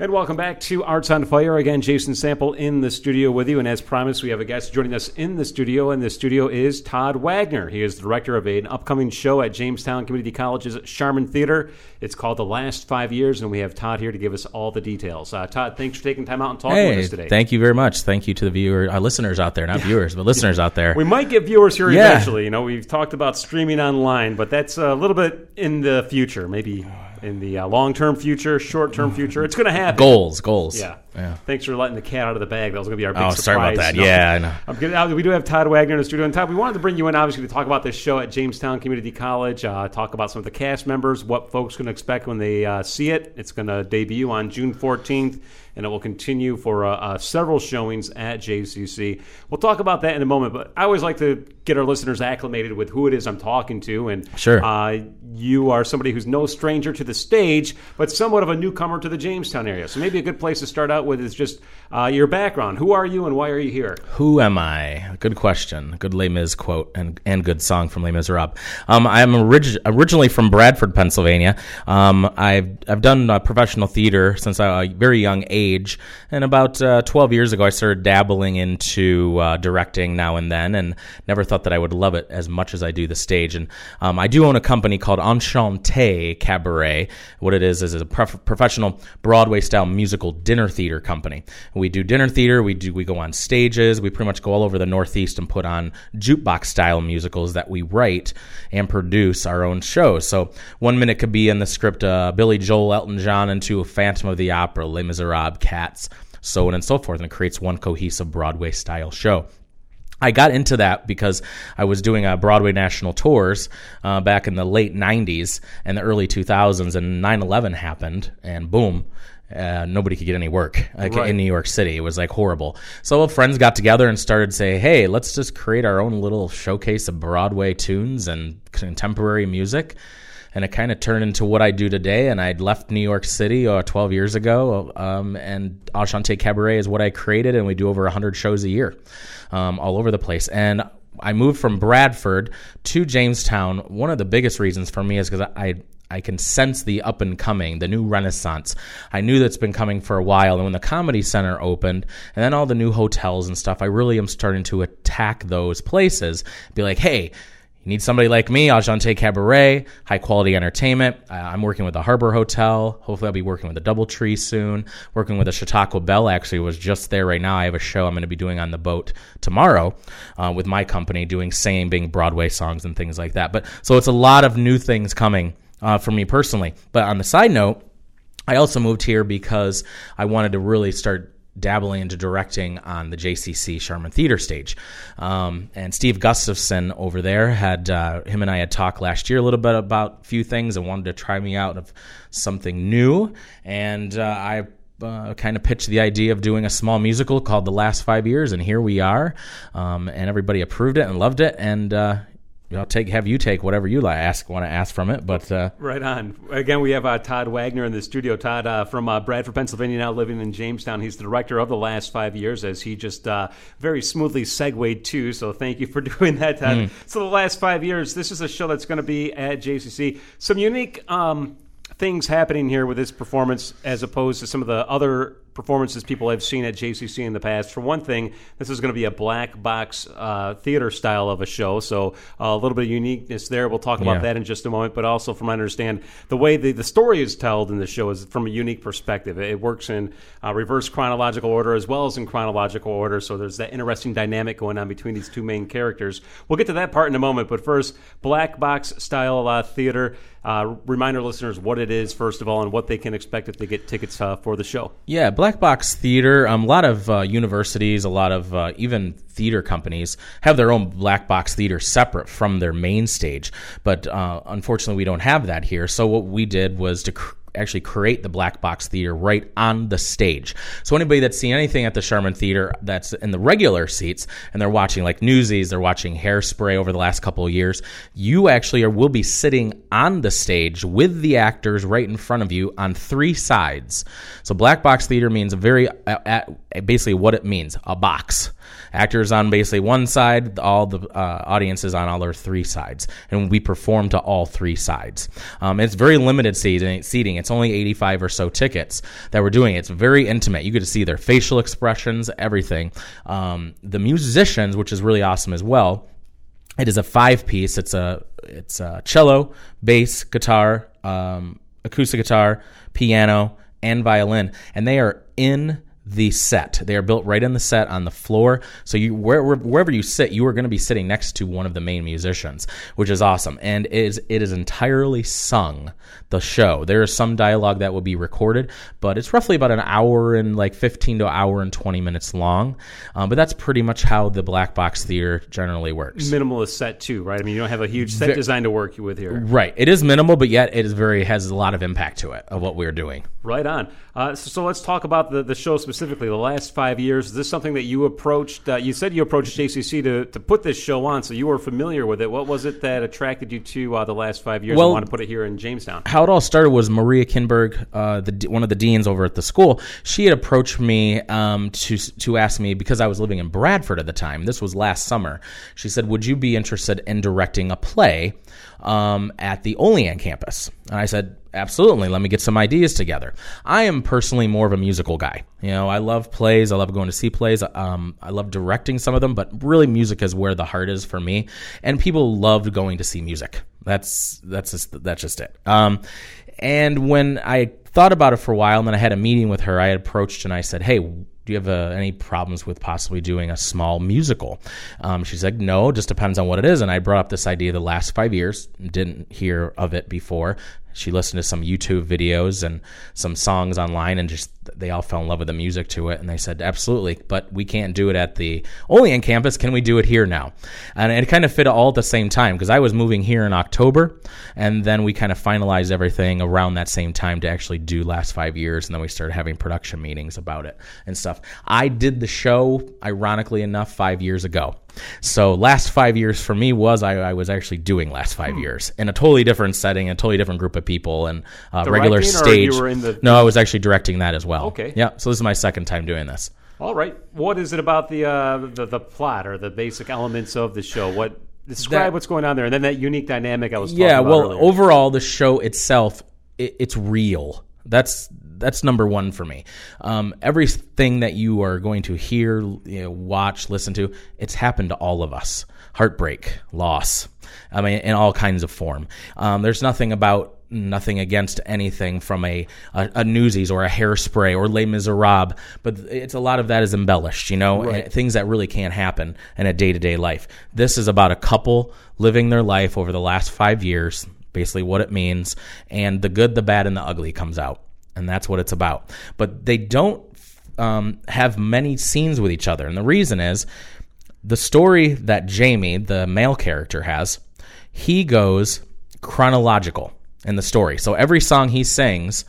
And welcome back to Arts on Fire. Again, Jason Sample in the studio with you. And as promised, we have a guest joining us in the studio. And the studio is Todd Wagner. He is the director of an upcoming show at Jamestown Community College's Scharmann Theater. It's called The Last Five Years. And we have Todd here to give us all the details. Uh, Todd, thanks for taking time out and talking hey, with us today. Thank you very much. Thank you to the viewer, uh, listeners out there, not viewers, but listeners out there. We might get viewers here Yeah. eventually. You know, we've talked about streaming online, but that's a little bit in the future, maybe in the uh, long term future, short term future. It's going to happen. Goals, goals. Yeah. Yeah. Thanks for letting the cat out of the bag. That was going to be our big Oh, surprise. sorry about that. No. Yeah, I know. I'm. Uh, We do have Todd Wagner in the studio. And Todd, we wanted to bring you in, obviously, to talk about this show at Jamestown Community College, uh, talk about some of the cast members, what folks can expect when they uh, see it. It's going to debut on June 14th, and it will continue for uh, uh, several showings at JCC. We'll talk about that in a moment, but I always like to get our listeners acclimated with who it is I'm talking to. And Sure. uh, you are somebody who's no stranger to the stage, but somewhat of a newcomer to the Jamestown area. So maybe a good place to start out with is just uh, your background. Who are you and why are you here? Who am I? Good question. Good Les Mis quote and, and good song from Les Miserables. Um, I'm orig- originally from Bradford, Pennsylvania. Um, I've I've done uh, professional theater since a very young age, and about uh, 12 years ago, I started dabbling into uh, directing now and then, and never thought that I would love it as much as I do the stage. And um, I do own a company called Enchanté Cabaret. What it is is a prof- professional Broadway style musical dinner theater company. We do dinner theater. We do we go on stages. We pretty much go all over the Northeast and put on jukebox style musicals that we write and produce our own shows. So one minute could be in the script uh, Billy Joel, Elton John, into Phantom of the Opera, Les Miserables, Cats, so on and so forth, and it creates one cohesive Broadway style show. I got into that because I was doing uh, Broadway national tours uh, back in the late 90s and the early 2000s, and 9 11 happened, and boom. Uh, nobody could get any work like Right. in New York City. It was like horrible. So friends got together and started say, "Hey, let's just create our own little showcase of Broadway tunes and contemporary music." And it kind of turned into what I do today. And I'd left New York City uh, 12 years ago, um, and Enchanté Cabaret is what I created, and we do over 100 shows a year, um, all over the place. And I moved from Bradford to Jamestown. One of the biggest reasons for me is because I I can sense the up and coming, the new renaissance. I knew that's been coming for a while. And when the Comedy Center opened, and then all the new hotels and stuff, I really am starting to attack those places. Be like, hey, need somebody like me, Enchanté Cabaret, high quality entertainment. Uh, I'm working with the Harbor Hotel. Hopefully, I'll be working with the Doubletree soon. Working with the Chautauqua Belle. Actually, was just there right now. I have a show I'm going to be doing on the boat tomorrow uh, with my company, doing singing, being Broadway songs and things like that. But so it's a lot of new things coming uh, for me personally. But on the side note, I also moved here because I wanted to really start dabbling into directing on the JCC Sherman Theater stage. Um, and Steve Gustafson over there had uh, him and I had talked last year a little bit about a few things and wanted to try me out of something new. And uh, I uh, kind of pitched the idea of doing a small musical called The Last Five Years, and here we are. Um, and everybody approved it and loved it. And uh, I'll take have you take whatever you like, ask want to ask from it, but uh, Right on. Again, we have uh, Todd Wagner in the studio. Todd uh, from uh, Bradford, Pennsylvania, now living in Jamestown. He's the director of the last five years, as he just uh, very smoothly segued to. So thank you for doing that, Todd. So the last five years, this is a show that's going to be at JCC. Some unique um, things happening here with this performance, as opposed to some of the other performances people have seen at JCC in the past. For one thing, this is going to be a black box uh, theater style of a show, so uh, a little bit of uniqueness there. We'll talk about Yeah. that in just a moment. But also, from I understand, the way the, the story is told in the show is from a unique perspective. It works in uh, reverse chronological order as well as in chronological order. So there's that interesting dynamic going on between these two main characters. We'll get to that part in a moment. But first, black box style uh, theater. Uh, remind our listeners what it is first of all, and what they can expect if they get tickets uh, for the show. Yeah, black box theater. Um, a lot of uh, universities, a lot of uh, even theater companies have their own black box theater separate from their main stage. But uh, unfortunately, we don't have that here. So what we did was to cr- actually create the black box theater right on the stage. So anybody that's seen anything at the Sherman Theater that's in the regular seats and they're watching like Newsies, they're watching Hairspray over the last couple of years, you actually are, will be sitting on the stage with the actors right in front of you on three sides. So black box theater means very uh, basically what it means, a box. Actors on basically one side, all the uh, audiences on all our three sides, and we perform to all three sides. Um, it's very limited seating, seating. It's only 85 or so tickets that we're doing. It's very intimate. You get to see their facial expressions, everything. Um, the musicians, which is really awesome as well. It is a five piece. It's a it's a cello, bass, guitar, um, acoustic guitar, piano, and violin, and they are in the set. They are built right in the set on the floor. So you where, wherever you sit, you are going to be sitting next to one of the main musicians, which is awesome. And it is it is entirely sung. The show. There is some dialogue that will be recorded, but it's roughly about an hour and like 15 to an hour and 20 minutes long. Um, but that's pretty much how the black box theater generally works. Minimalist set too, right? I mean, you don't have a huge set design to work with here. Right. It is minimal, but yet it is very has a lot of impact to it of what we're doing. Right on. Uh, so, so, let's talk about the, the show specifically. Specifically the last five years, is this something that you approached? Uh, you said you approached JCC to, to put this show on, so you were familiar with it. What was it that attracted you to uh, the last five years well, and want to put it here in Jamestown? How it all started was Maria Kinberg, uh, the, one of the deans over at the school. She had approached me um, to to ask me because I was living in Bradford at the time. This was last summer. She said, "Would you be interested in directing a play um, at the Olean campus?" And I said, absolutely. Let me get some ideas together. I am personally more of a musical guy. You know i love plays. I love going to see plays. Um, i love directing some of them but really music is where the heart is for me. And people love going to see music. That's that's just that's just it. Um, and when i thought about it for a while and then i had a meeting with her i approached and i said hey do you have uh, any problems with possibly doing a small musical? Um, she's like, no, just depends on what it is. And I brought up this idea the last five years, didn't hear of it before. She listened to some YouTube videos and some songs online, and just they all fell in love with the music to it. And they said, absolutely, but we can't do it at the only Olean campus. Can we do it here now? And it kind of fit all at the same time because I was moving here in October, and then we kind of finalized everything around that same time to actually do last five years, and then we started having production meetings about it and stuff. I did the show, ironically enough, five years ago. So last five years for me was I, I was actually doing last five hmm. years in a totally different setting, a totally different group of people, and uh, regular stage. The- no, I was actually directing that as well. Okay. Yeah. So this is my second time doing this. All right. What is it about the uh, the, the plot or the basic elements of the show? What describe that, what's going on there, and then that unique dynamic I was. Yeah. well, earlier. overall, the show itself, it, it's real. That's that's number one for me. Um, everything that you are going to hear, you know, watch, listen to, it's happened to all of us. Heartbreak, loss, I mean, in all kinds of form. Um, there's nothing about nothing against anything from a, a, a, Newsies or a Hairspray or Les Miserables, but it's a lot of that is embellished, you know, right. things that really can't happen in a day to day life. This is about a couple living their life over the last five years, basically what it means, and the good, the bad, and the ugly comes out and that's what it's about. But they don't um, have many scenes with each other, and the reason is the story that Jamie, the male character, has. He goes chronological in the story, so every song he sings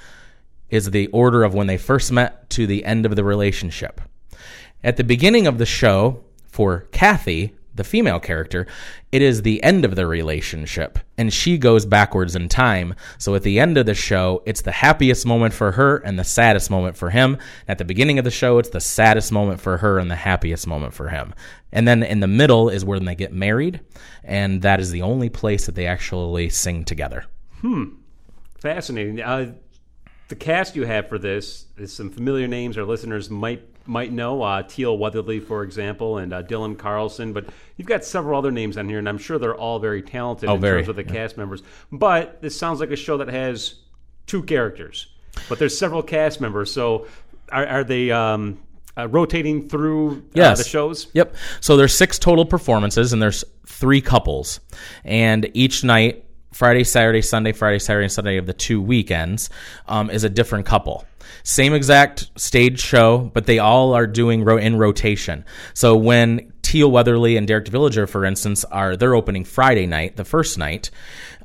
is the order of when they first met to the end of the relationship. At the beginning of the show, for Kathy, the female character, it is the end of the relationship and she goes backwards in time. So at the end of the show, it's the happiest moment for her and the saddest moment for him. At the beginning of the show, it's the saddest moment for her and the happiest moment for him. And then in the middle is when they get married, and that is the only place that they actually sing together. Hmm. Fascinating. Uh, the cast you have for this is some familiar names our listeners might might know uh, Teal Weatherly, for example, and uh, Dylan Carlson. But you've got several other names on here, and I'm sure they're all very talented oh, in very, terms of the yeah. cast members. But this sounds like a show that has two characters, but there's several cast members. So are, are they? Um, uh, rotating through uh, yes. the shows. Yep. So there's six total performances, and there's three couples, and each night Friday, Saturday, Sunday, Friday, Saturday, Sunday of the two weekends um, is a different couple. Same exact stage show, but they all are doing ro- in rotation. So when Teal Weatherly and Derek Villager, for instance, are they're opening Friday night, the first night.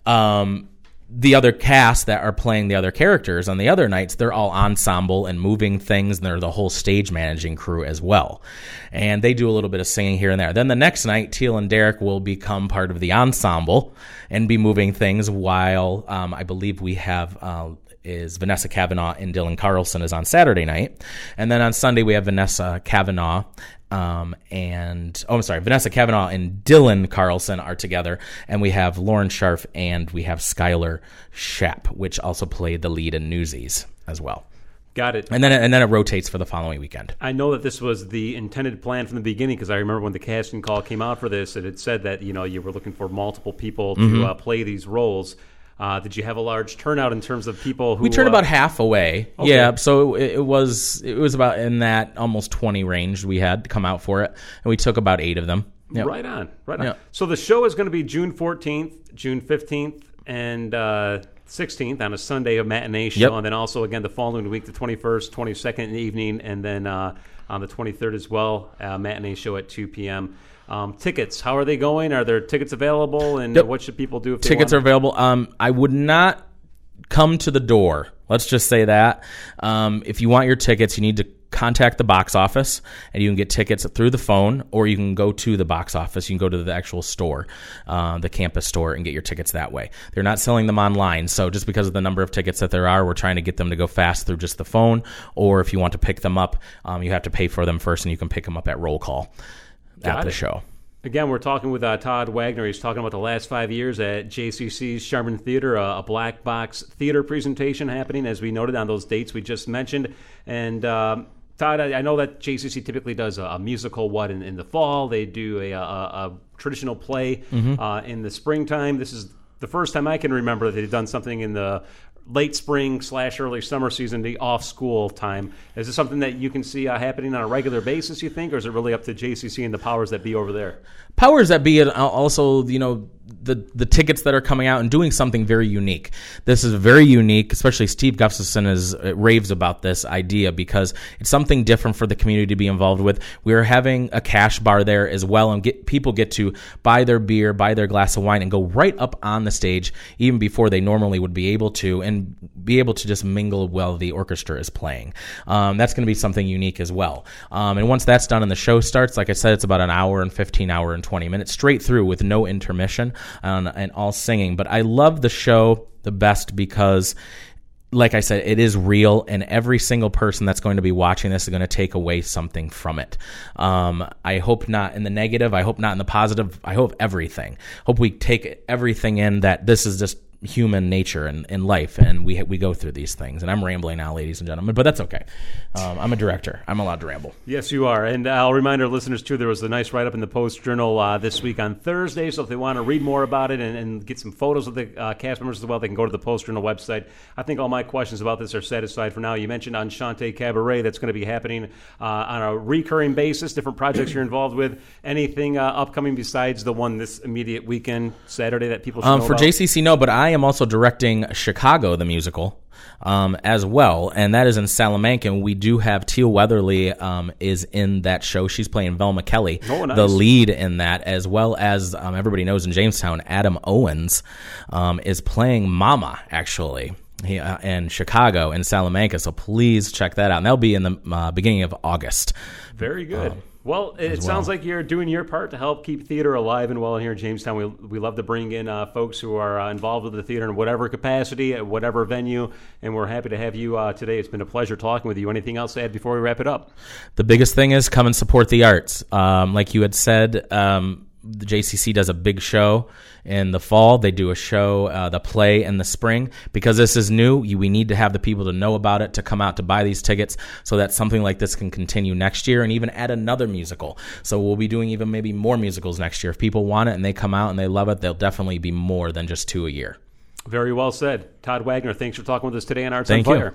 Um, the other cast that are playing the other characters on the other nights, they're all ensemble and moving things, and they're the whole stage managing crew as well. And they do a little bit of singing here and there. Then the next night, Teal and Derek will become part of the ensemble and be moving things while um, I believe we have uh, is Vanessa Kavanaugh and Dylan Carlson is on Saturday night, and then on Sunday we have Vanessa Kavanaugh um, and oh, I'm sorry, Vanessa Kavanaugh and Dylan Carlson are together, and we have Lauren Sharf and we have Skylar Shap, which also played the lead in Newsies as well. Got it. And then and then it rotates for the following weekend. I know that this was the intended plan from the beginning because I remember when the casting call came out for this, and it had said that you know you were looking for multiple people to Mm-hmm. uh, play these roles. Uh, did you have a large turnout in terms of people who We turned uh, about half away. Yeah, so it, it was it was about in that almost 20 range we had to come out for it, and we took about eight of them. Yep. Right on, right on. Yeah. So the show is going to be June 14th, June 15th, and uh, 16th on a Sunday, of matinee show, Yep. and then also again the following week, the 21st, 22nd in the evening, and then uh, on the 23rd as well, uh, matinee show at 2 p.m. Um, tickets, how are they going? Are there tickets available, and Yep. what should people do if Tickets are available. Um, I would not come to the door. Let's just say that. Um, if you want your tickets, you need to contact the box office and you can get tickets through the phone or you can go to the box office. You can go to the actual store, uh, the campus store, and get your tickets that way. They're not selling them online. So just because of the number of tickets that there are, we're trying to get them to go fast through just the phone. Or if you want to pick them up, um, you have to pay for them first and you can pick them up at roll call Got at the show. Again, we're talking with uh, Todd Wagner. He's talking about the last five years at JCC's Sherman Theater, a, a black box theater presentation happening, as we noted on those dates we just mentioned. And um, Todd, I, I know that JCC typically does a, a musical what in, in the fall. They do a, a, a traditional play uh, in the springtime. This is the first time I can remember that they've done something in the late spring slash early summer season, the off school time. Is this something that you can see uh, happening on a regular basis? You think, or is it really up to JCC and the powers that be over there? powers that be and also you know the the tickets that are coming out and doing something very unique. This is very unique especially steve gustafson is uh, raves about this idea because it's something different for the community to be involved with. We are having a cash bar there as well and get people get to buy their beer buy their glass of wine and go right up on the stage even before they normally would be able to and be able to just mingle while the orchestra is playing. Um, that's going to be something unique as well. Um, and once that's done and the show starts like i said it's about an hour and 15 hour and 20 minutes straight through with no intermission and all singing but i love the show the best because like I said, it is real, and every single person that's going to be watching this is going to take away something from it. Um, I hope not in the negative. I hope not in the positive. I hope everything. Hope we take everything in that this is just human nature and in life, and we we go through these things. And I'm rambling now, ladies and gentlemen, but that's okay. Um, I'm a director. I'm allowed to ramble. Yes, you are. And I'll remind our listeners, too, there was a nice write up in the Post Journal uh, this week on Thursday. So if they want to read more about it and, and get some photos of the uh, cast members as well, they can go to the Post Journal website. I think all my questions about this are satisfied for now. You mentioned Enchante Cabaret that's going to be happening uh, on a recurring basis, different projects you're involved with. Anything uh, upcoming besides the one this immediate weekend, Saturday, that people should Um, for about? JCC, no, but I am also directing Chicago the musical um, as well, and that is in Salamanca. And we do have Teal Weatherly um, is in that show. She's playing Velma Kelly, Oh, nice. the lead in that, as well as um, everybody knows in Jamestown, Adam Owens um, is playing Mama actually. He, uh, in Chicago in Salamanca, so please check that out. And that'll be in the uh, beginning of August. Very good. Well, it sounds like you're doing your part to help keep theater alive and well here in Jamestown. We, we love to bring in uh, folks who are uh, involved with the theater in whatever capacity, at whatever venue, and we're happy to have you uh, today. It's been a pleasure talking with you. Anything else to add before we wrap it up? The biggest thing is come and support the arts. Um, like you had said, um, the JCC does a big show in the fall. They do a show, uh, the play in the spring. Because this is new, you, we need to have the people to know about it, to come out to buy these tickets so that something like this can continue next year and even add another musical. So we'll be doing even maybe more musicals next year. If people want it and they come out and they love it, they'll definitely be more than just two a year. Very well said. Todd Wagner, thanks for talking with us today on Arts Thank on you. Fire.